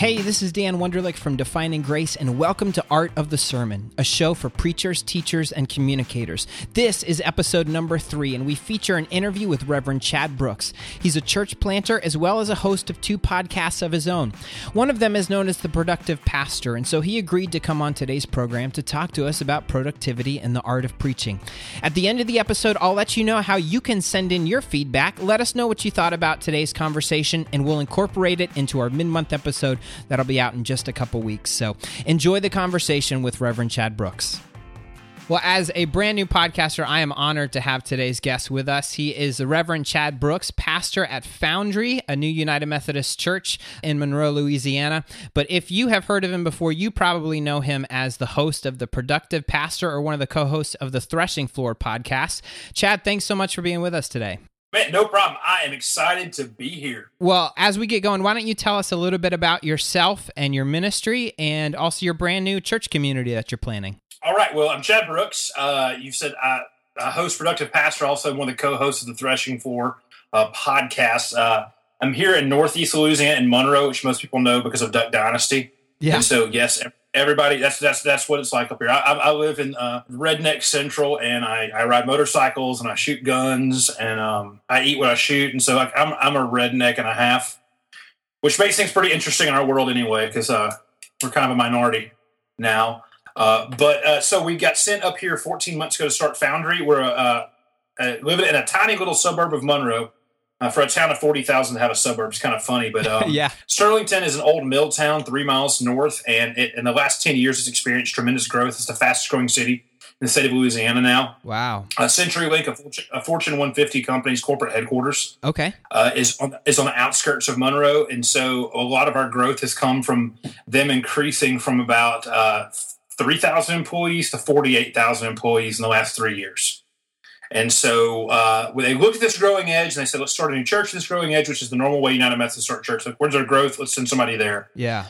Hey, this is Dan Wunderlich from Defining Grace, and welcome to Art of the Sermon, a show for preachers, teachers, and communicators. This is episode number three, and we feature an interview with Reverend Chad Brooks. He's a church planter as well as a host of two podcasts of his own. One of them is known as The Productive Pastor, and so he agreed to come on today's program to talk to us about productivity and the art of preaching. At the end of the episode, I'll let you know how you can send in your feedback. Let us know what you thought about today's conversation, and we'll incorporate it into our mid month episode That'll be out in just a couple weeks. So enjoy the conversation with Reverend Chad Brooks. Well, as a brand new podcaster, I am honored to have today's guest with us. He is the Reverend Chad Brooks, pastor at Foundry, a new United Methodist church in Monroe, Louisiana. But if you have heard of him before, you probably know him as the host of The Productive Pastor or one of the co hosts of the Threshing Floor podcast. Chad, thanks so much for being with us today. Man, no problem. I am excited to be here. Well, as we get going, why don't you tell us a little bit about yourself and your ministry and also your brand new church community that you're planning? All right. Well, I'm Chad Brooks. Uh, you said I, I, host Productive Pastor, also one of the co hosts of the Threshing Floor uh, podcast. Uh, I'm here in Northeast Louisiana in Monroe, which most people know because of Duck Dynasty. Yeah. And so, yes, everybody that's that's that's what it's like up here. I, I live in uh, redneck central and I, I ride motorcycles and i shoot guns and um, i eat what i shoot and so like, I'm, I'm a redneck and a half which makes things pretty interesting in our world anyway because uh, we're kind of a minority now. Uh, but uh, so we got sent up here 14 months ago to start foundry. We're uh, uh, living in a tiny little suburb of monroe uh, for a town of 40,000 to have a suburb is kind of funny, but um, yeah. Sterlington is an old mill town three miles north, and it, in the last 10 years, it's experienced tremendous growth. It's the fastest growing city in the state of Louisiana now. Wow. Uh, CenturyLink, a Fortune, a Fortune 150 company's corporate headquarters, okay, uh, is on is on the outskirts of Monroe, and so a lot of our growth has come from them increasing from about uh, 3,000 employees to 48,000 employees in the last three years. And so uh, when they looked at this growing edge and they said, let's start a new church in this growing edge, which is the normal way United Methodist start church. Like, where's our growth? Let's send somebody there. Yeah.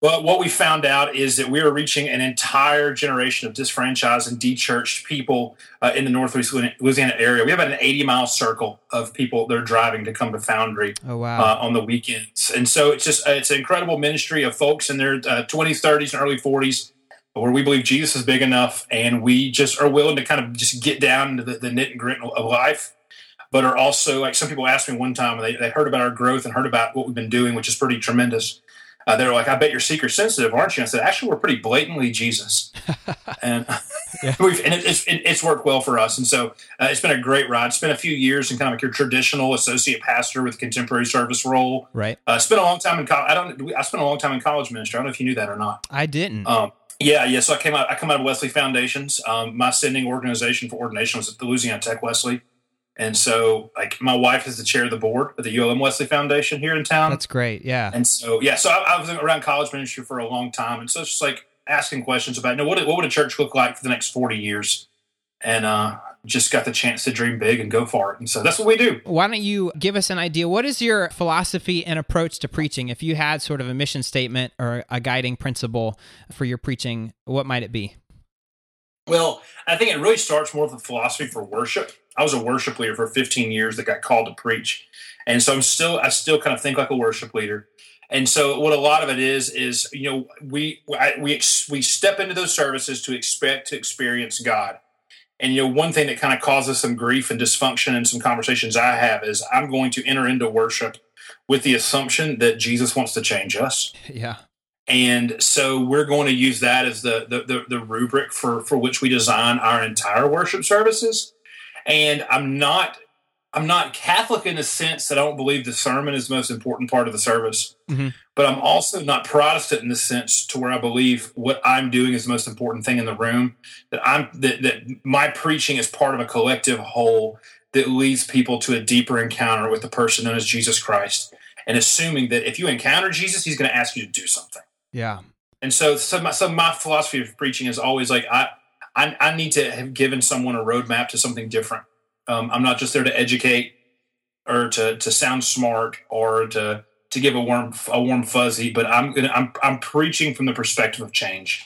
But what we found out is that we are reaching an entire generation of disfranchised and dechurched people uh, in the Northwest Louisiana area. We have about an 80 mile circle of people that are driving to come to Foundry oh, wow. uh, on the weekends. And so it's just, it's an incredible ministry of folks in their 20s, uh, 30s, and early 40s where we believe Jesus is big enough and we just are willing to kind of just get down into the, the knit and grit of life, but are also like some people asked me one time, they, they heard about our growth and heard about what we've been doing, which is pretty tremendous. Uh, they're like, I bet you're seeker sensitive, aren't you? I said, actually, we're pretty blatantly Jesus. and we've, and it, it's, it, it's worked well for us. And so uh, it's been a great ride. It's been a few years in kind of like your traditional associate pastor with contemporary service role. Right. Uh, spent a long time in college. I don't, I spent a long time in college ministry. I don't know if you knew that or not. I didn't. Um, yeah, yeah. So I came out. I come out of Wesley Foundations. Um, my sending organization for ordination was at the Louisiana Tech Wesley, and so like my wife is the chair of the board of the ULM Wesley Foundation here in town. That's great. Yeah. And so yeah, so I, I was around college ministry for a long time, and so it's just like asking questions about, you know, what what would a church look like for the next forty years, and uh, just got the chance to dream big and go for it. And so that's what we do. Why don't you give us an idea? What is your philosophy and approach to preaching? If you had sort of a mission statement or a guiding principle for your preaching, what might it be? Well, I think it really starts more with a philosophy for worship. I was a worship leader for 15 years that got called to preach. And so I'm still, I still kind of think like a worship leader. And so what a lot of it is, is, you know, we, I, we, we step into those services to expect to experience God and you know, one thing that kind of causes some grief and dysfunction in some conversations I have is I'm going to enter into worship with the assumption that Jesus wants to change us. Yeah. And so we're going to use that as the, the the, the, rubric for for which we design our entire worship services. And I'm not I'm not Catholic in the sense that I don't believe the sermon is the most important part of the service. Mm-hmm but I'm also not Protestant in the sense to where I believe what I'm doing is the most important thing in the room. That I'm that, that my preaching is part of a collective whole that leads people to a deeper encounter with the person known as Jesus Christ, and assuming that if you encounter Jesus, He's going to ask you to do something. Yeah. And so, so my, so my philosophy of preaching is always like I, I, I need to have given someone a roadmap to something different. Um, I'm not just there to educate or to to sound smart or to to give a warm a warm fuzzy, but I'm gonna I'm I'm preaching from the perspective of change.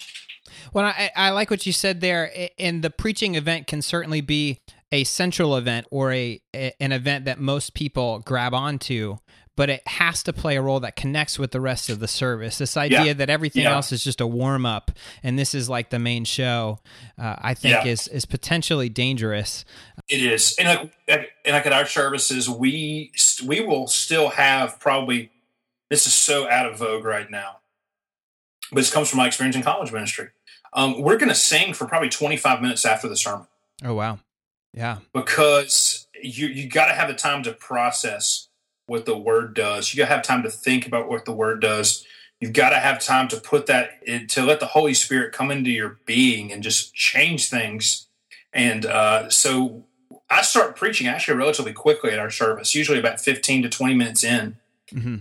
Well, I, I like what you said there, and the preaching event can certainly be a central event or a, a, an event that most people grab onto but it has to play a role that connects with the rest of the service. This idea Yeah. that everything Yeah. else is just a warm up and this is like the main show, uh, I think Yeah. is is potentially dangerous. It is, and like, and like at our services, we we will still have probably. This is so out of vogue right now, but this comes from my experience in college ministry. Um, we're going to sing for probably twenty five minutes after the sermon Oh wow, yeah, because you you got to have the time to process what the word does. You got to have time to think about what the word does. You've got to have time to put that in, to let the Holy Spirit come into your being and just change things. And uh, so I start preaching actually relatively quickly at our service, usually about 15 to 20 minutes in. hmm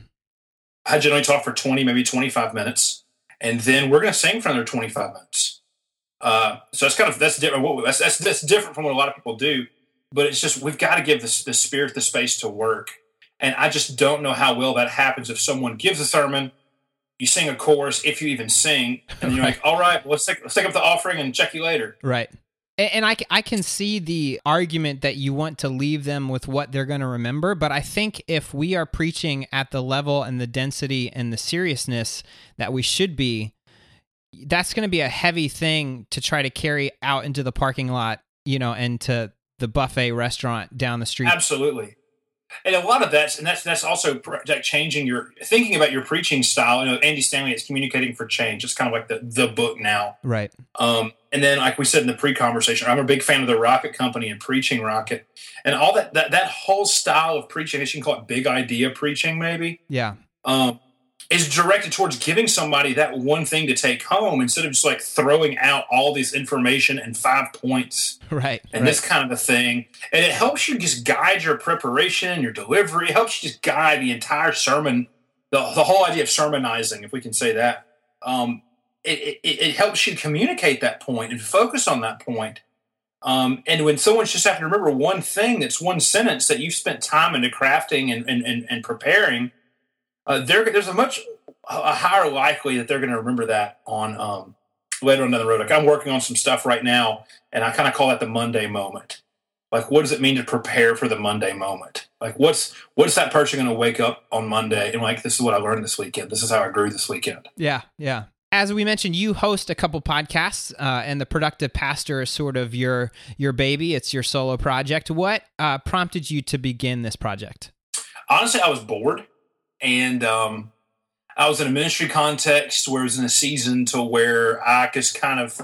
I generally talk for 20, maybe 25 minutes, and then we're going to sing for another 25 minutes. Uh, so that's kind of that's different. That's, that's that's different from what a lot of people do, but it's just we've got to give this the spirit the space to work. And I just don't know how well that happens if someone gives a sermon, you sing a chorus, if you even sing, and you're Right. like, all right, well, let's take, let's take up the offering and check you later. right. And I can see the argument that you want to leave them with what they're going to remember. But I think if we are preaching at the level and the density and the seriousness that we should be, that's going to be a heavy thing to try to carry out into the parking lot, you know, and to the buffet restaurant down the street. Absolutely. And a lot of that's and that's that's also like changing your thinking about your preaching style. You know, Andy Stanley is communicating for change. It's kind of like the the book now. Right. Um, and then, like we said in the pre-conversation, I'm a big fan of the Rocket Company and Preaching Rocket, and all that that that whole style of preaching. I can call it big idea preaching, maybe. Yeah. Um, is directed towards giving somebody that one thing to take home instead of just like throwing out all this information and five points Right. and right. this kind of a thing. And it helps you just guide your preparation, your delivery. It helps you just guide the entire sermon, the, the whole idea of sermonizing, if we can say that. Um, it, it, it helps you communicate that point and focus on that point. Um, and when someone's just having to remember one thing, that's one sentence that you've spent time into crafting and, and, and, and preparing, uh, there, there's a much a higher likely that they're going to remember that on um, later on down the road. Like I'm working on some stuff right now and I kind of call that the Monday moment. Like, what does it mean to prepare for the Monday moment? Like, what's what's that person going to wake up on Monday and like, this is what I learned this weekend. This is how I grew this weekend. Yeah, yeah. As we mentioned, you host a couple podcasts, uh, and the Productive Pastor is sort of your your baby. It's your solo project. What uh, prompted you to begin this project? Honestly, I was bored, and um, I was in a ministry context where I was in a season to where I just kind of.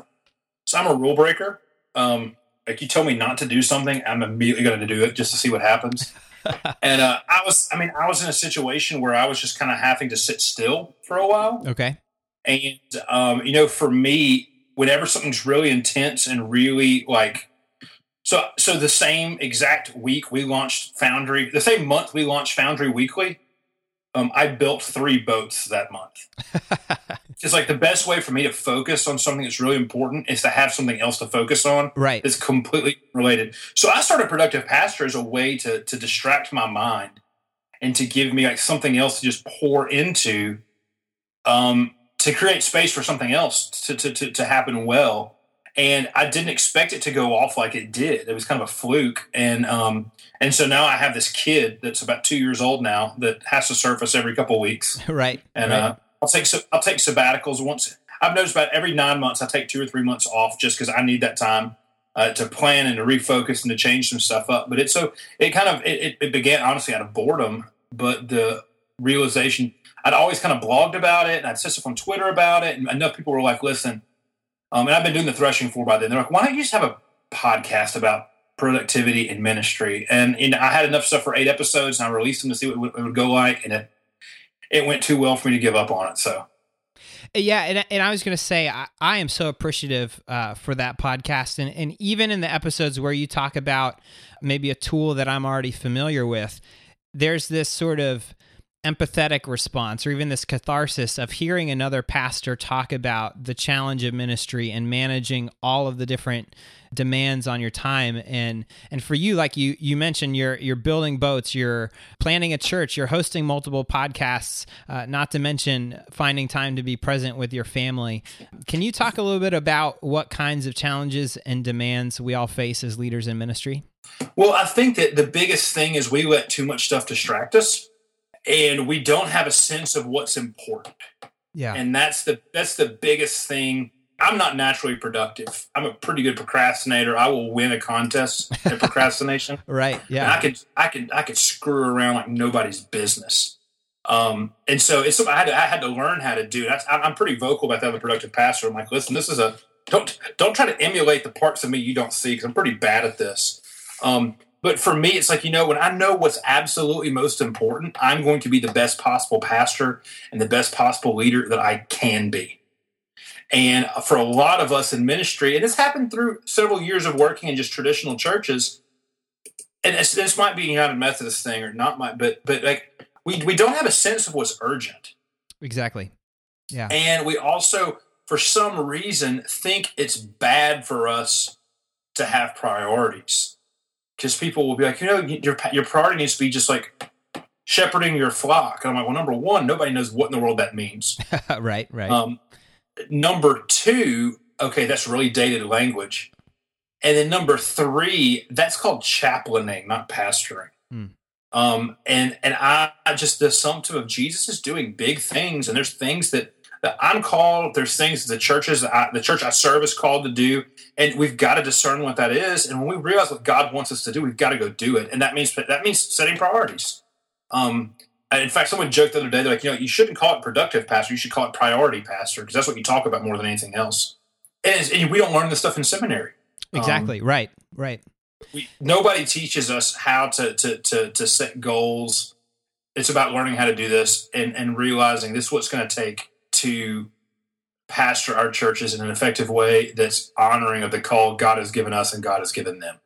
So I'm a rule breaker. Um, like you tell me not to do something, I'm immediately going to do it just to see what happens. and uh, I was, I mean, I was in a situation where I was just kind of having to sit still for a while. Okay. And um, you know, for me, whenever something's really intense and really like so so the same exact week we launched Foundry, the same month we launched Foundry Weekly, um, I built three boats that month. it's like the best way for me to focus on something that's really important is to have something else to focus on Right. that's completely related. So I started Productive Pastor as a way to to distract my mind and to give me like something else to just pour into um, to create space for something else to, to, to, to happen well. And I didn't expect it to go off like it did. It was kind of a fluke. And um, and so now I have this kid that's about two years old now that has to surface every couple of weeks. Right. And right. uh, I'll take I'll take sabbaticals once. I've noticed about every nine months I take two or three months off just because I need that time uh, to plan and to refocus and to change some stuff up. But it's so it kind of it, it- it began honestly out of boredom, but the realization I'd always kind of blogged about it and I'd said stuff on Twitter about it, and enough people were like, "Listen," um, and I've been doing the Threshing Floor by then. They're like, "Why don't you just have a podcast about productivity and ministry?" And, and I had enough stuff for eight episodes, and I released them to see what it would, it would go like, and it it went too well for me to give up on it. So. Yeah, and, and I was going to say I, I am so appreciative uh, for that podcast, and and even in the episodes where you talk about maybe a tool that I'm already familiar with, there's this sort of empathetic response or even this catharsis of hearing another pastor talk about the challenge of ministry and managing all of the different demands on your time. And and for you like you you mentioned you're you're building boats you're planning a church you're hosting multiple podcasts uh, not to mention finding time to be present with your family. Can you talk a little bit about what kinds of challenges and demands we all face as leaders in ministry? Well, I think that the biggest thing is we let too much stuff distract us. And we don't have a sense of what's important. Yeah. And that's the that's the biggest thing. I'm not naturally productive. I'm a pretty good procrastinator. I will win a contest at procrastination. right. Yeah. And I could I could I could screw around like nobody's business. Um, and so it's I had to, I had to learn how to do. That's, I'm pretty vocal about that. I'm a productive pastor. I'm like, listen, this is a don't don't try to emulate the parts of me you don't see because I'm pretty bad at this. Um, but for me, it's like you know when I know what's absolutely most important, I'm going to be the best possible pastor and the best possible leader that I can be. And for a lot of us in ministry, and it's happened through several years of working in just traditional churches, and this might be a United Methodist thing or not, my, but but like we we don't have a sense of what's urgent. Exactly. Yeah. And we also, for some reason, think it's bad for us to have priorities because people will be like, you know, your your priority needs to be just like shepherding your flock. And I'm like, well, number one, nobody knows what in the world that means. right. Right. Um, number two, okay, that's really dated language. And then number three, that's called chaplaining, not pastoring. Hmm. Um, and and I, I just the assumptive of Jesus is doing big things, and there's things that that I'm called. There's things the churches, I, the church I serve is called to do, and we've got to discern what that is. And when we realize what God wants us to do, we've got to go do it, and that means that means setting priorities. Um, in fact, someone joked the other day, they're like, you know, you shouldn't call it productive pastor, you should call it priority pastor because that's what you talk about more than anything else. And, and we don't learn this stuff in seminary. Exactly. Um, right. Right. We, nobody teaches us how to, to to to set goals. It's about learning how to do this and, and realizing this is what's going to take to pastor our churches in an effective way that's honoring of the call God has given us and God has given them.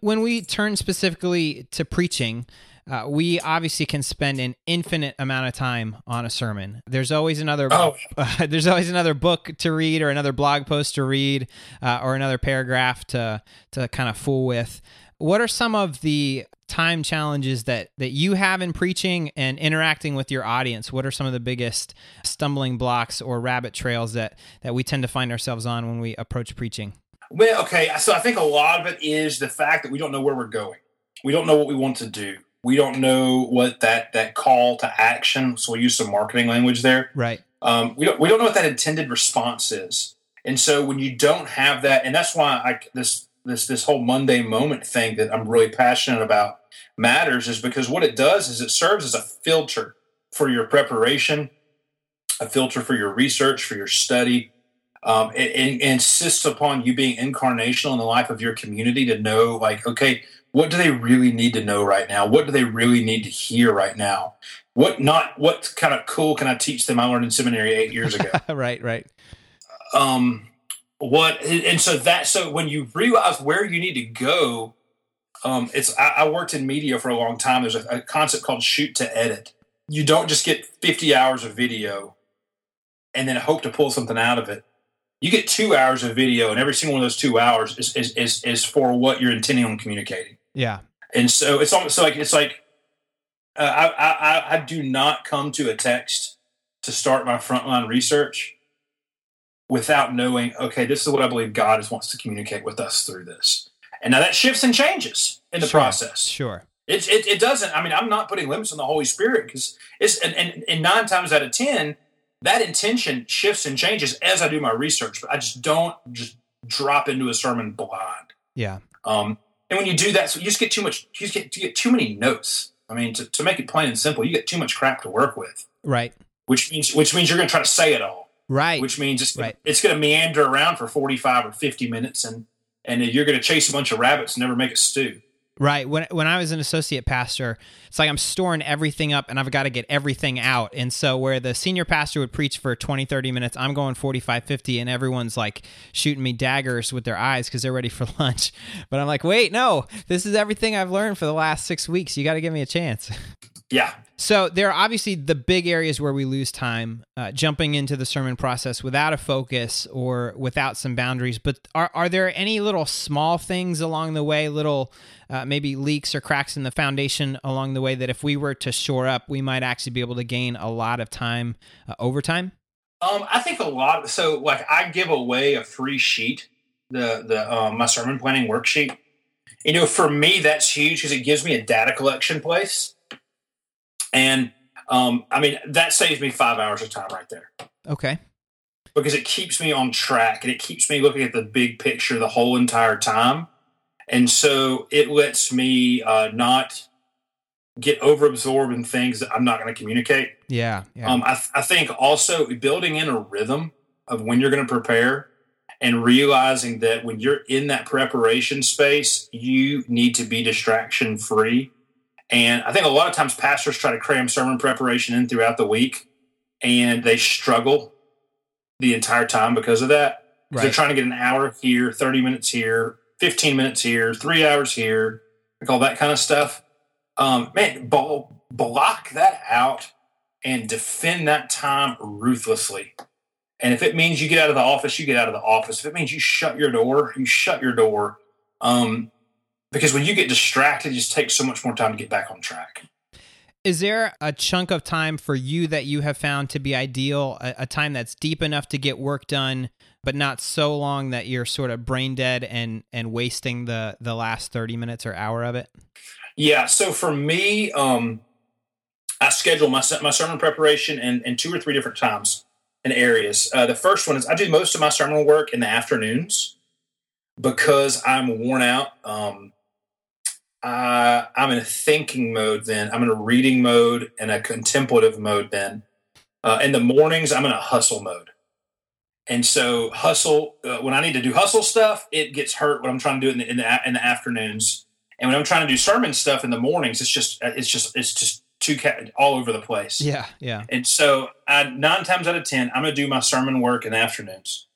When we turn specifically to preaching, uh, we obviously can spend an infinite amount of time on a sermon. There's always another. Oh. Uh, there's always another book to read, or another blog post to read, uh, or another paragraph to to kind of fool with. What are some of the time challenges that that you have in preaching and interacting with your audience? What are some of the biggest stumbling blocks or rabbit trails that that we tend to find ourselves on when we approach preaching? Well, okay, so I think a lot of it is the fact that we don't know where we're going. We don't know what we want to do we don't know what that that call to action. So we use some marketing language there. Right. Um, we don't we don't know what that intended response is. And so when you don't have that, and that's why I this this this whole Monday moment thing that I'm really passionate about matters is because what it does is it serves as a filter for your preparation, a filter for your research, for your study. Um, it, it insists upon you being incarnational in the life of your community to know, like, okay, what do they really need to know right now? What do they really need to hear right now? What not what kind of cool can I teach them I learned in seminary eight years ago? right, right. Um what and so that so when you realize where you need to go, um it's I, I worked in media for a long time. There's a, a concept called shoot to edit. You don't just get 50 hours of video and then hope to pull something out of it you get two hours of video, and every single one of those two hours is is is, is for what you're intending on communicating. Yeah. And so it's almost so like it's like uh, I, I I do not come to a text to start my frontline research without knowing, okay, this is what I believe God wants to communicate with us through this. And now that shifts and changes in the sure, process. Sure. It, it, it, doesn't. I mean, I'm not putting limits on the Holy Spirit because it's and, and, and nine times out of ten, that intention shifts and changes as I do my research. But I just don't just drop into a sermon blind. Yeah. Um, and when you do that, so you just get too much, you just get, you get too many notes. I mean, to, to make it plain and simple, you get too much crap to work with. Right. Which means, which means you're going to try to say it all. Right. Which means it's, right. it's going to meander around for 45 or 50 minutes and, and you're going to chase a bunch of rabbits and never make a stew. Right. When when I was an associate pastor, it's like I'm storing everything up and I've got to get everything out. And so where the senior pastor would preach for 20, 30 minutes, I'm going 45, 50 and everyone's like shooting me daggers with their eyes cuz they're ready for lunch. But I'm like, "Wait, no. This is everything I've learned for the last 6 weeks. You got to give me a chance." Yeah. So there are obviously the big areas where we lose time uh, jumping into the sermon process without a focus or without some boundaries. But are are there any little small things along the way, little uh, maybe leaks or cracks in the foundation along the way that if we were to shore up, we might actually be able to gain a lot of time uh, over time? Um, I think a lot. So, like, I give away a free sheet, the the um, my sermon planning worksheet. You know, for me, that's huge because it gives me a data collection place. And Um, I mean, that saves me five hours of time right there Okay. because it keeps me on track and it keeps me looking at the big picture the whole entire time. And so it lets me uh, not get overabsorbed in things that I'm not going to communicate. Yeah. Yeah. Um, I, th- I think also building in a rhythm of when you're going to prepare and realizing that when you're in that preparation space, you need to be distraction free. And I think a lot of times pastors try to cram sermon preparation in throughout the week and they struggle the entire time because of that. right. They're trying to get an hour here, 30 minutes here, 15 minutes here, three hours here, like all that kind of stuff. Um, man, ball, block that out and defend that time ruthlessly. And if it means you get out of the office, you get out of the office. If it means you shut your door, you shut your door. Um, because when you get distracted, it just takes so much more time to get back on track. Is there a chunk of time for you that you have found to be ideal, a, a, time that's deep enough to get work done, but not so long that you're sort of brain dead and and wasting the the last 30 minutes or hour of it? Yeah, so for me, um, I schedule my my sermon preparation in, in two or three different times and areas. Uh, the first one is I do most of my sermon work in the afternoons because I'm worn out. Um, I, I'm in a thinking mode then. I'm in a reading mode and a contemplative mode then. Uh, in the mornings, I'm in a hustle mode. And so, hustle, uh, when I need to do hustle stuff, it gets hurt when I'm trying to do it in the, in the, in the afternoons. And when I'm trying to do sermon stuff in the mornings, it's just, it's just, it's just too all over the place. Yeah, yeah. And so, I, nine times out of 10, I'm going to do my sermon work in the afternoons.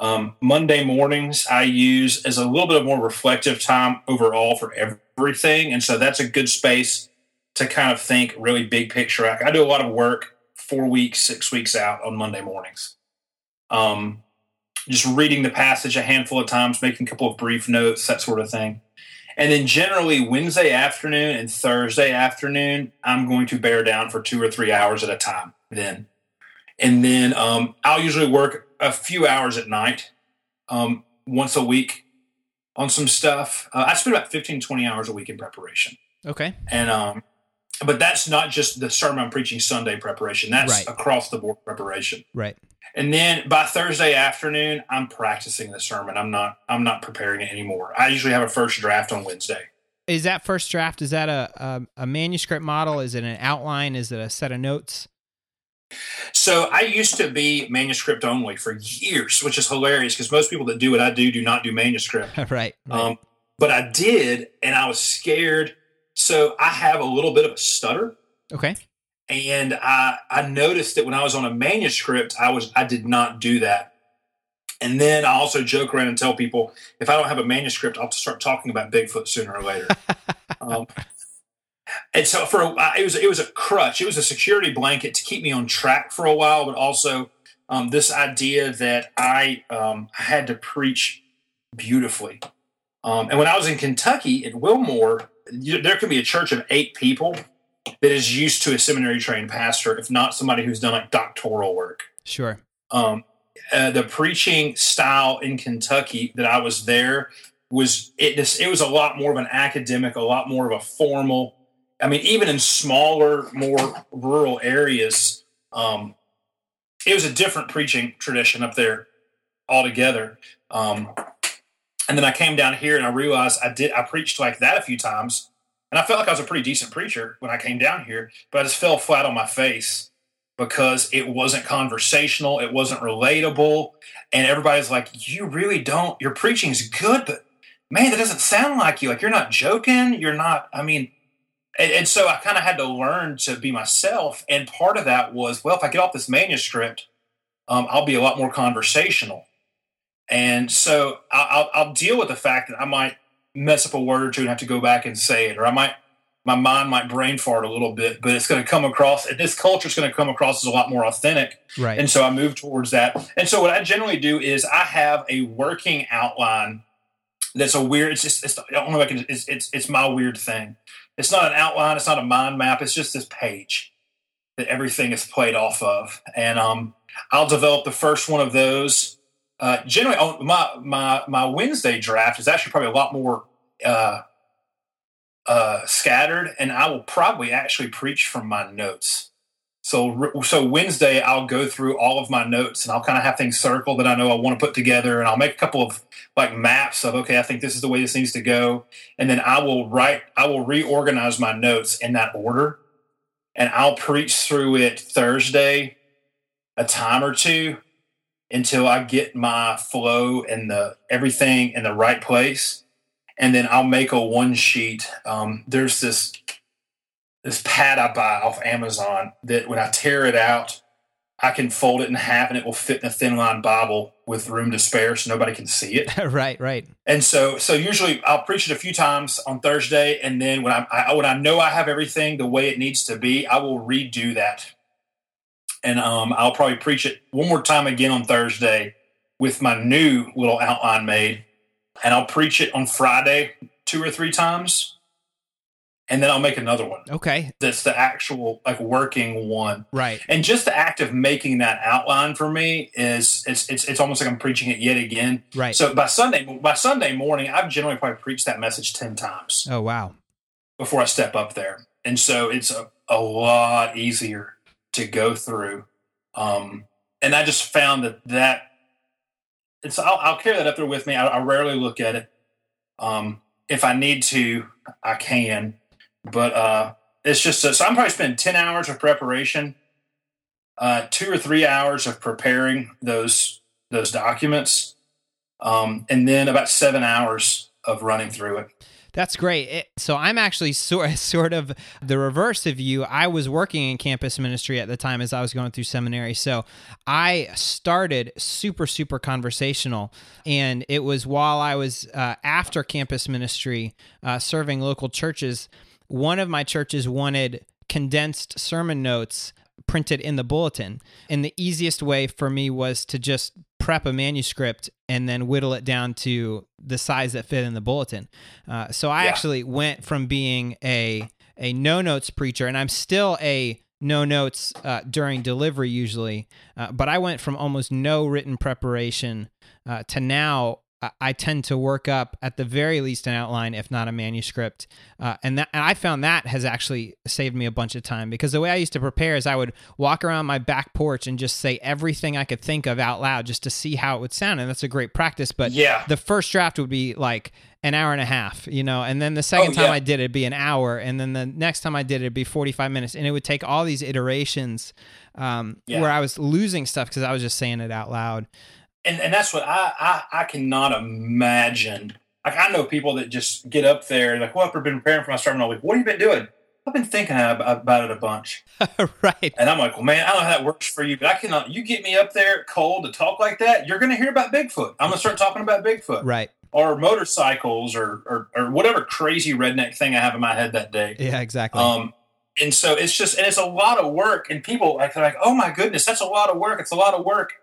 Um, Monday mornings I use as a little bit of more reflective time overall for everything, and so that's a good space to kind of think really big picture. I, I do a lot of work four weeks, six weeks out on Monday mornings. Um, just reading the passage a handful of times, making a couple of brief notes, that sort of thing. And then generally Wednesday afternoon and Thursday afternoon, I'm going to bear down for two or three hours at a time then. And then um, I'll usually work a few hours at night, um, once a week on some stuff. Uh, I spend about 15, 20 hours a week in preparation. Okay. And, um, but that's not just the sermon I'm preaching Sunday preparation. That's Right. across the board preparation. Right. And then by Thursday afternoon, I'm practicing the sermon. I'm not, I'm not preparing it anymore. I usually have a first draft on Wednesday. Is that first draft? Is that a, a a manuscript model? Is it an outline? Is it a set of notes? So I used to be manuscript only for years, which is hilarious because most people that do what I do do not do manuscript. right. right. Um, but I did, and I was scared. So I have a little bit of a stutter, okay. and I I noticed that when I was on a manuscript, I was I did not do that. And then I also joke around and tell people if I don't have a manuscript, I'll start talking about Bigfoot sooner or later. um, and so for a, it was it was a crutch. It was a security blanket to keep me on track for a while, but also um, this idea that I um, had to preach beautifully. Um, and when I was in Kentucky at Wilmore, you, there can be a church of eight people that is used to a seminary trained pastor, if not somebody who's done like doctoral work. Sure. Um, uh, the preaching style in Kentucky that I was there was it. It was a lot more of an academic, a lot more of a formal. I mean, even in smaller, more rural areas, um, it was a different preaching tradition up there altogether. Um, and then I came down here and I realized I did I preached like that a few times, and I felt like I was a pretty decent preacher when I came down here, but I just fell flat on my face because it wasn't conversational, it wasn't relatable, and everybody's like, "You really don't. Your preaching's good, but man, that doesn't sound like you. Like you're not joking. You're not. I mean." And, and so I kind of had to learn to be myself, and part of that was, well, if I get off this manuscript, um, I'll be a lot more conversational. And so I'll, I'll deal with the fact that I might mess up a word or two and have to go back and say it, or I might my mind might brain fart a little bit, but it's going to come across. And this culture is going to come across as a lot more authentic. Right. And so I move towards that. And so what I generally do is I have a working outline. That's a weird. It's just. It's, I don't know if I can. It's, it's it's my weird thing. It's not an outline. It's not a mind map. It's just this page that everything is played off of. And um, I'll develop the first one of those. Uh, generally, on my my my Wednesday draft is actually probably a lot more uh, uh, scattered, and I will probably actually preach from my notes. So so Wednesday I'll go through all of my notes and I'll kind of have things circled that I know I want to put together and I'll make a couple of like maps of okay I think this is the way this needs to go. And then I will write I will reorganize my notes in that order and I'll preach through it Thursday a time or two until I get my flow and the everything in the right place. And then I'll make a one sheet. Um, there's this this pad I buy off Amazon that when I tear it out, I can fold it in half and it will fit in a thin line Bible with room to spare so nobody can see it. right, right. And so, so usually I'll preach it a few times on Thursday, and then when I, I when I know I have everything the way it needs to be, I will redo that, and um, I'll probably preach it one more time again on Thursday with my new little outline made, and I'll preach it on Friday two or three times and then I'll make another one. Okay. That's the actual like working one. Right. And just the act of making that outline for me is it's it's it's almost like I'm preaching it yet again. Right. So by Sunday by Sunday morning, I've generally probably preached that message ten times. Oh wow. Before I step up there. And so it's a, a lot easier to go through. Um and I just found that that it's I'll, I'll carry that up there with me. I, I rarely look at it. Um if I need to, I can but uh, it's just so I'm probably spending ten hours of preparation, uh, two or three hours of preparing those those documents, um, and then about seven hours of running through it. That's great. It, so I'm actually sort sort of the reverse of you. I was working in campus ministry at the time as I was going through seminary. So I started super super conversational, and it was while I was uh, after campus ministry, uh, serving local churches one of my churches wanted condensed sermon notes printed in the bulletin. And the easiest way for me was to just prep a manuscript and then whittle it down to the size that fit in the bulletin. Uh, so I yeah. actually went from being a a no notes preacher, and I'm still a no notes uh, during delivery usually, uh, but I went from almost no written preparation uh, to now I tend to work up at the very least an outline, if not a manuscript, uh, and that and I found that has actually saved me a bunch of time because the way I used to prepare is I would walk around my back porch and just say everything I could think of out loud just to see how it would sound, and that's a great practice. But yeah, the first draft would be like an hour and a half, you know, and then the second oh, time yeah. I did it, it'd be an hour, and then the next time I did it, it'd be forty five minutes, and it would take all these iterations um, yeah. where I was losing stuff because I was just saying it out loud and and that's what I, I I cannot imagine. Like I know people that just get up there like, "Well, I've been preparing for my sermon all week. What have you been doing?" I've been thinking about it a bunch. right. And I'm like, well, man, I don't know how that works for you, but I cannot. You get me up there cold to talk like that, you're going to hear about Bigfoot. I'm going to start talking about Bigfoot. Right. Or motorcycles or, or, or whatever crazy redneck thing I have in my head that day. Yeah, exactly. Um, and so it's just, and it's a lot of work. And people like, they're like, oh my goodness, that's a lot of work. It's a lot of work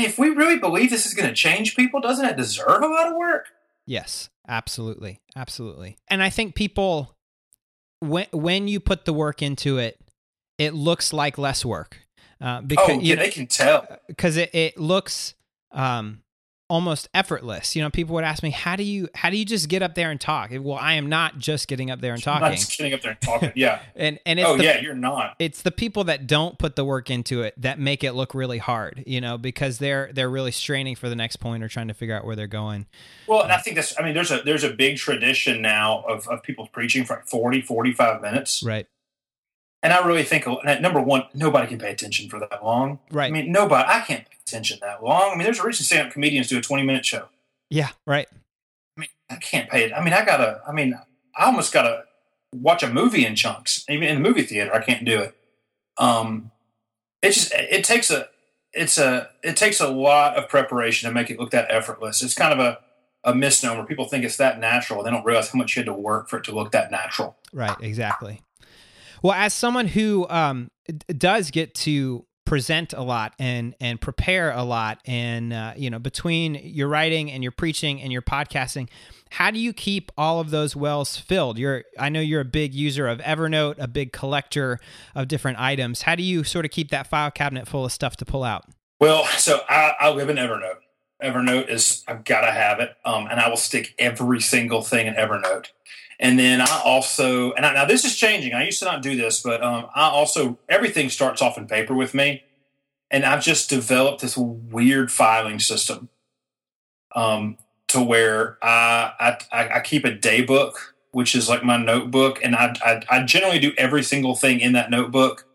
if we really believe this is going to change people, doesn't it deserve a lot of work? Yes, absolutely, absolutely. And I think people, when when you put the work into it, it looks like less work. Uh, because oh, yeah, you, they can tell because it, it looks um, almost effortless. You know, people would ask me, "How do you how do you just get up there and talk?" Well, I am not just getting up there and talking. I'm not getting up there and talking. Yeah. and and oh the, yeah, you're not. It's the people that don't put the work into it that make it look really hard. You know, because they're they're really straining for the next point or trying to figure out where they're going. Well, and I think that's. I mean, there's a there's a big tradition now of of people preaching for like 40, 45 minutes. Right. And I really think number one, nobody can pay attention for that long. Right. I mean, nobody. I can't pay attention that long. I mean, there's a reason stand-up comedians do a 20 minute show. Yeah, right. I mean, I can't pay it. I mean, I gotta. I mean, I almost gotta watch a movie in chunks. Even in the movie theater, I can't do it. Um, it just it takes a it's a it takes a lot of preparation to make it look that effortless. It's kind of a a misnomer. People think it's that natural. They don't realize how much you had to work for it to look that natural. Right. Exactly. Well, as someone who um, does get to present a lot and and prepare a lot and uh, you know between your writing and your preaching and your podcasting how do you keep all of those wells filled? You're i know you're a big user of evernote a big collector of different items. How do you sort of keep that file cabinet full of stuff to pull out? Well so i, I live in evernote. Evernote is i've got to have it um, and i will stick every single thing in evernote And then I also, and I, now this is changing. I used to not do this, but um, I also everything starts off in paper with me, and I've just developed this weird filing system, um, to where I, I I keep a day book, which is like my notebook, and I, I I generally do every single thing in that notebook,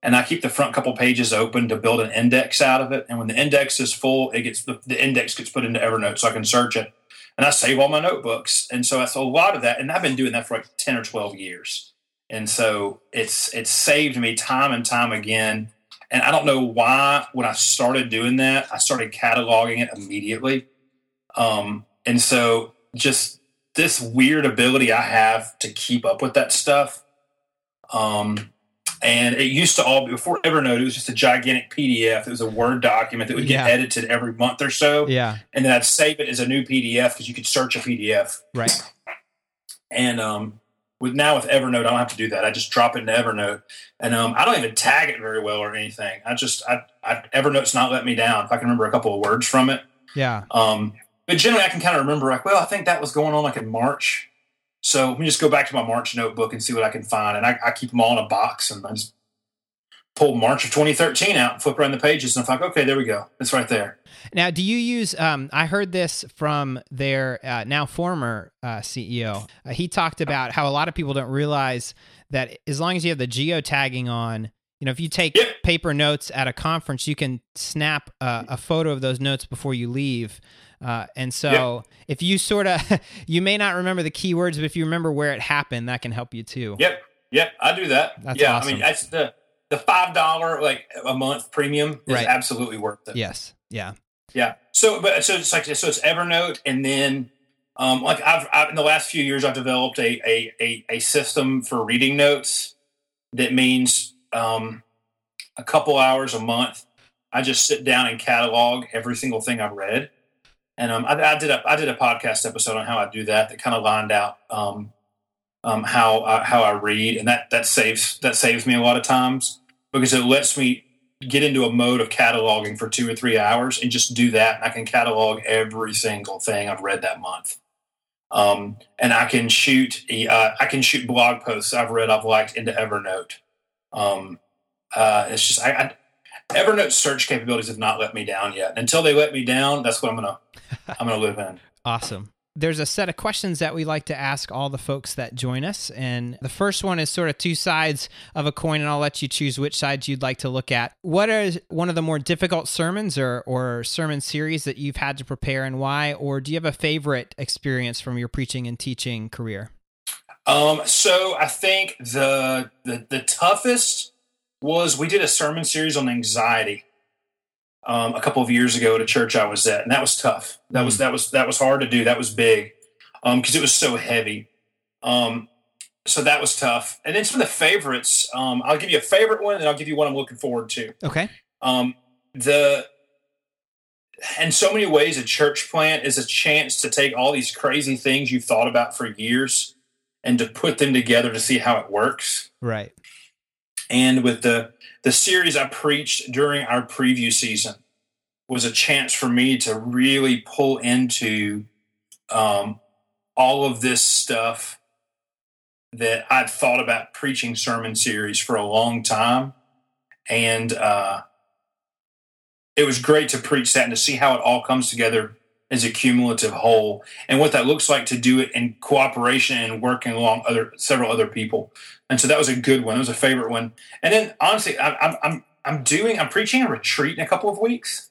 and I keep the front couple pages open to build an index out of it. And when the index is full, it gets the, the index gets put into Evernote, so I can search it and I save all my notebooks. And so that's a lot of that. And I've been doing that for like 10 or 12 years. And so it's it's saved me time and time again. And I don't know why when I started doing that, I started cataloging it immediately. Um, and so just this weird ability I have to keep up with that stuff. Um, and it used to all be before Evernote. It was just a gigantic PDF. It was a Word document that would get Yeah. edited every month or so Yeah. and then I'd save it as a new PDF because you could search a PDF. Right. And um, with now with Evernote, I don't have to do that. I just drop it into Evernote, and um, I don't even tag it very well or anything. I just I, I Evernote's not let me down. If I can remember a couple of words from it, Yeah. um, but generally I can kind of remember like, well, I think that was going on like in March. So let me just go back to my March notebook and see what I can find, and I, I keep them all in a box, and I just pull March of 2013 out, and flip around the pages, and I'm like, okay, there we go, it's right there. Now, do you use? Um, I heard this from their uh, now former uh, CEO. Uh, he talked about how a lot of people don't realize that as long as you have the geotagging on, you know, if you take Yep. paper notes at a conference, you can snap uh, a photo of those notes before you leave. Uh, and so, if you sort of, you may not remember the keywords, but if you remember where it happened, that can help you too. Yep, yep, I do that. That's yeah, I mean that's the the five dollar like a month premium is Right. absolutely worth it. Yes. Yeah. Yeah. So, but so it's like so it's Evernote, and then um, like I've, I've in the last few years I've developed a a a, a system for reading notes that means um, a couple hours a month. I just sit down and catalog every single thing I've read, and um, I, I did a I did a podcast episode on how I do that that kind of lined out um, um, how uh, how I read, and that that saves that saves me a lot of times because it lets me get into a mode of cataloging for two or three hours and just do that. I can catalog every single thing I've read that month. Um, and I can shoot, uh, I can shoot blog posts I've read, I've liked into Evernote. Um, uh, it's just, I, I, Evernote search capabilities have not let me down yet. Until they let me down, that's what I'm gonna, I'm gonna live in. Awesome. There's a set of questions that we like to ask all the folks that join us. And the first one is sort of two sides of a coin, and I'll let you choose which sides you'd like to look at. What is one of the more difficult sermons or, or sermon series that you've had to prepare and why? Or do you have a favorite experience from your preaching and teaching career? Um, so I think the, the the toughest was we did a sermon series on anxiety um, a couple of years ago at a church I was at, and that was tough. That was that was that was hard to do. That was big because it was so heavy. Um, so that was tough. And then some of the favorites. Um, I'll give you a favorite one, and I'll give you one I'm looking forward to. Okay. Um, the in so many ways, a church plant is a chance to take all these crazy things you've thought about for years and to put them together to see how it works. Right. And with the the series I preached during our preview season was a chance for me to really pull into um, all of this stuff that I'd thought about preaching sermon series for a long time, and uh, it was great to preach that and to see how it all comes together as a cumulative whole. And what that looks like to do it in cooperation and working along other several other people. And so that was a good one. It was a favorite one. And then honestly I, I'm, I'm i'm doing i'm preaching a retreat in a couple of weeks.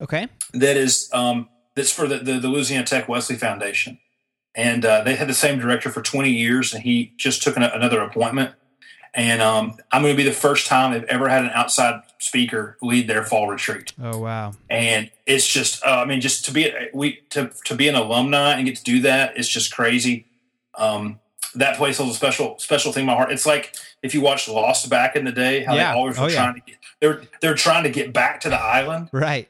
Okay. that is um that's for the, the, the louisiana tech wesley foundation. And uh, they had the same director for 20 years and he just took an, another appointment and um, i'm going to be the first time they've ever had an outside speaker lead their fall retreat Oh, wow. and it's just uh, i mean just to be we to, to be an alumni and get to do that it's just crazy um, that place holds a special special thing in my heart it's like if you watched lost back in the day how Yeah. they always were Oh, yeah. trying to get they're they're trying to get back to the island Right.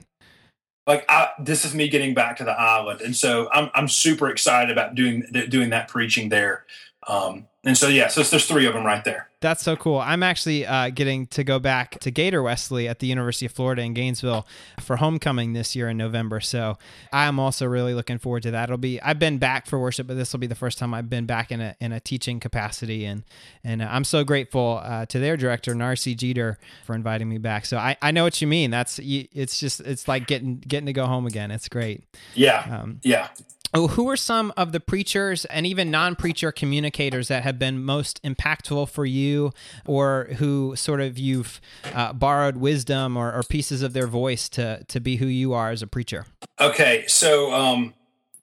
like I, this is me getting back to the island and so i'm, I'm super excited about doing doing that preaching there um, and so yeah so there's three of them right there That's so cool. I'm actually uh, getting to go back to Gator Wesley at the University of Florida in Gainesville for homecoming this year in November. So I'm also really looking forward to that. It'll be I've been back for worship, but this will be the first time I've been back in a in a teaching capacity, and and uh, I'm so grateful uh, to their director Narcy Jeter for inviting me back. So I, I know what you mean. That's it's just it's like getting getting to go home again. It's great. Yeah, um, yeah. Oh, who are some of the preachers and even non-preacher communicators that have been most impactful for you, or who sort of you've uh, borrowed wisdom or, or, pieces of their voice to to be who you are as a preacher? Okay, so um,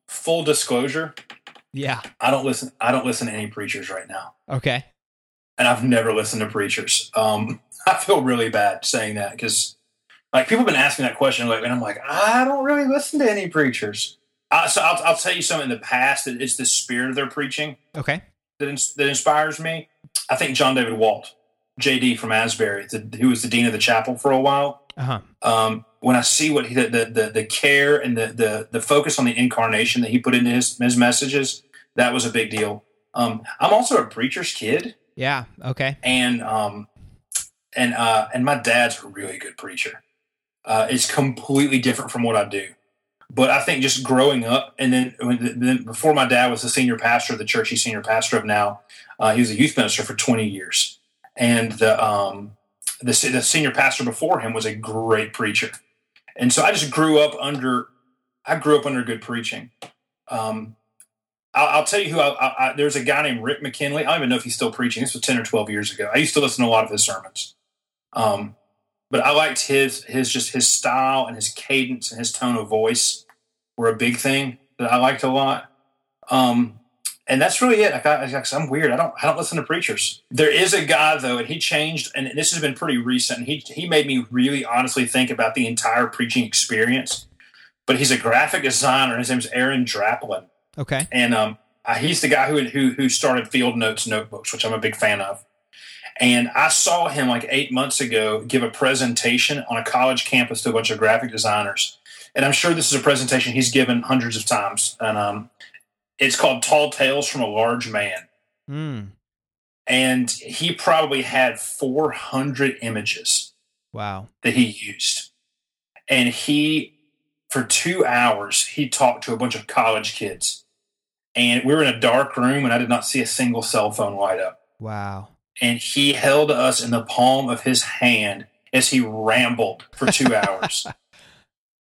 full disclosure, yeah, I don't listen. I don't listen to any preachers right now. Okay, and I've never listened to preachers. Um, I feel really bad saying that because, like, people have been asking that question, like, and I'm like, I don't really listen to any preachers. Uh, so I'll, I'll tell you something in the past that it's the spirit of their preaching. Okay. That, ins- that inspires me. I think John David Walt, JD from Asbury, the, who was the dean of the chapel for a while. Uh-huh. Um, when I see what he, the, the, the, the care and the, the, the focus on the incarnation that he put into his, his messages, that was a big deal. Um, I'm also a preacher's kid. Yeah. Okay. And, um, and, uh, and my dad's a really good preacher. Uh, it's completely different from what I do. But I think just growing up, and then, then before my dad was the senior pastor of the church he's senior pastor of now, uh, he was a youth minister for 20 years. And the, um, the, the senior pastor before him was a great preacher. And so I just grew up under, I grew up under good preaching. Um, I'll, I'll, tell you who I, I, there's a guy named Rick McKinley. I don't even know if he's still preaching. This was 10 or 12 years ago. I used to listen to a lot of his sermons. Um, but I liked his his just his style and his cadence and his tone of voice were a big thing that I liked a lot. Um, and that's really it. Like I, am weird. I don't I don't listen to preachers. There is a guy though, and he changed. And this has been pretty recent. He he made me really honestly think about the entire preaching experience. But he's a graphic designer. His name's Aaron Draplin. Okay. And um, he's the guy who who who started Field Notes notebooks, which I'm a big fan of. And I saw him like eight months ago give a presentation on a college campus to a bunch of graphic designers. And I'm sure this is a presentation he's given hundreds of times. And um, it's called Tall Tales from a Large Man. Mm. And he probably had 400 images. Wow. That he used. And he, for two hours, he talked to a bunch of college kids. And we were in a dark room, and I did not see a single cell phone light up. Wow and he held us in the palm of his hand as he rambled for two hours.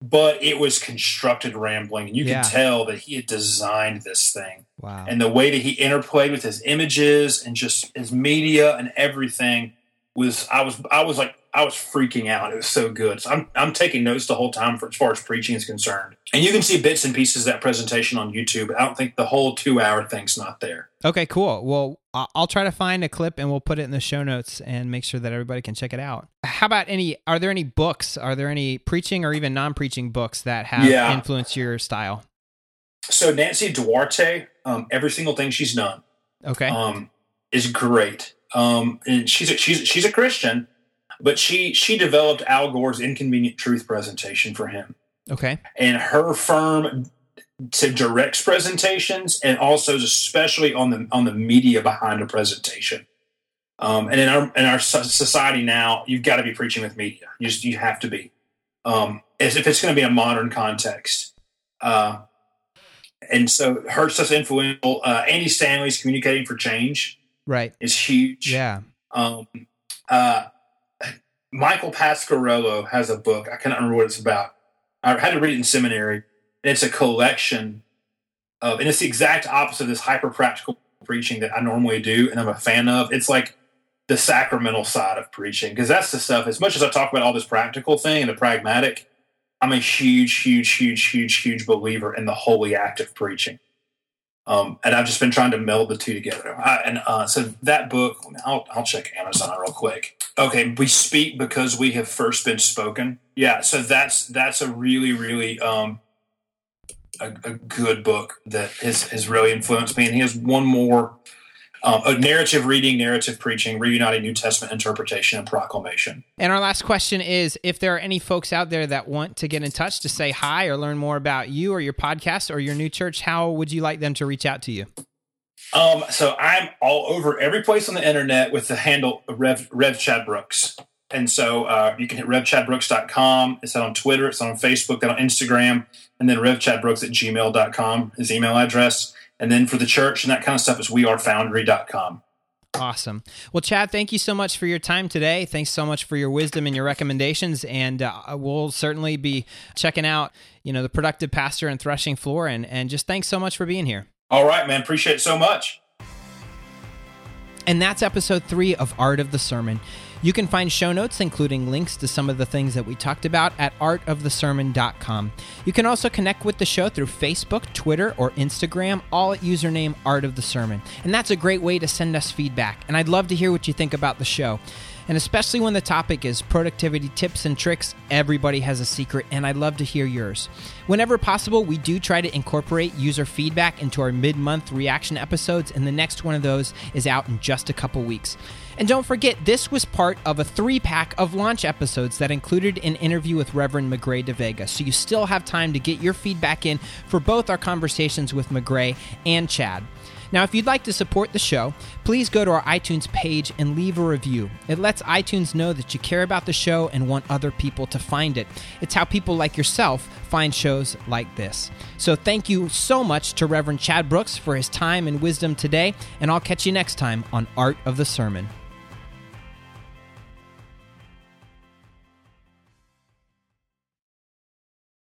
But it was constructed rambling, and you yeah. could tell that he had designed this thing. Wow. And the way that he interplayed with his images and just his media and everything was I was I was like I was freaking out. It was so good. So I'm I'm taking notes the whole time for as far as preaching is concerned. And you can see bits and pieces of that presentation on YouTube. I don't think the whole two hour thing's not there. Okay, cool. Well, I'll try to find a clip and we'll put it in the show notes and make sure that everybody can check it out. How about any? Are there any books? Are there any preaching or even non preaching books that have yeah. influenced your style? So Nancy Duarte, um, every single thing she's done, okay, um, is great. Um, and she's a, she's she's a Christian, but she she developed Al Gore's inconvenient truth presentation for him. Okay, and her firm to directs presentations and also especially on the on the media behind a presentation. Um, and in our in our society now, you've got to be preaching with media. You just you have to be, um, as if it's going to be a modern context. Uh, and so her stuff's influential. Uh, Andy Stanley's communicating for change, right, is huge. Yeah. Um, uh, Michael Pasquarello has a book. I cannot remember what it's about. I had to read it in seminary and it's a collection of, and it's the exact opposite of this hyper practical preaching that I normally do and I'm a fan of. It's like the sacramental side of preaching because that's the stuff. As much as I talk about all this practical thing and the pragmatic, I'm a huge, huge, huge, huge, huge believer in the holy act of preaching. Um, and I've just been trying to meld the two together. I, and uh, so that book, I'll, I'll check Amazon real quick. Okay, we speak because we have first been spoken. Yeah, so that's that's a really, really um, a, a, good book that has, has really influenced me. And he has one more um, a narrative reading, narrative preaching, reuniting New Testament interpretation and proclamation. And our last question is if there are any folks out there that want to get in touch to say hi or learn more about you or your podcast or your new church, how would you like them to reach out to you? Um, so I'm all over every place on the internet with the handle Rev, Rev Chad Brooks. And so uh, you can hit revchadbrooks.com. It's on Twitter, it's on Facebook, then on Instagram, and then revchadbrooks at gmail.com is email address. And then for the church and that kind of stuff is wearefoundry.com. Awesome. Well, Chad, thank you so much for your time today. Thanks so much for your wisdom and your recommendations. And uh, we'll certainly be checking out, you know, the productive pastor and threshing floor. And, and just thanks so much for being here. All right, man. Appreciate it so much. And that's episode three of Art of the Sermon. You can find show notes, including links to some of the things that we talked about, at artofthesermon.com. You can also connect with the show through Facebook, Twitter, or Instagram, all at username Art of the Sermon. And that's a great way to send us feedback. And I'd love to hear what you think about the show. And especially when the topic is productivity tips and tricks, everybody has a secret, and I'd love to hear yours. Whenever possible, we do try to incorporate user feedback into our mid month reaction episodes, and the next one of those is out in just a couple weeks. And don't forget, this was part of a three pack of launch episodes that included an interview with Reverend Magrey deVega. So you still have time to get your feedback in for both our conversations with McGray and Chad. Now, if you'd like to support the show, please go to our iTunes page and leave a review. It lets iTunes know that you care about the show and want other people to find it. It's how people like yourself find shows like this. So, thank you so much to Reverend Chad Brooks for his time and wisdom today, and I'll catch you next time on Art of the Sermon.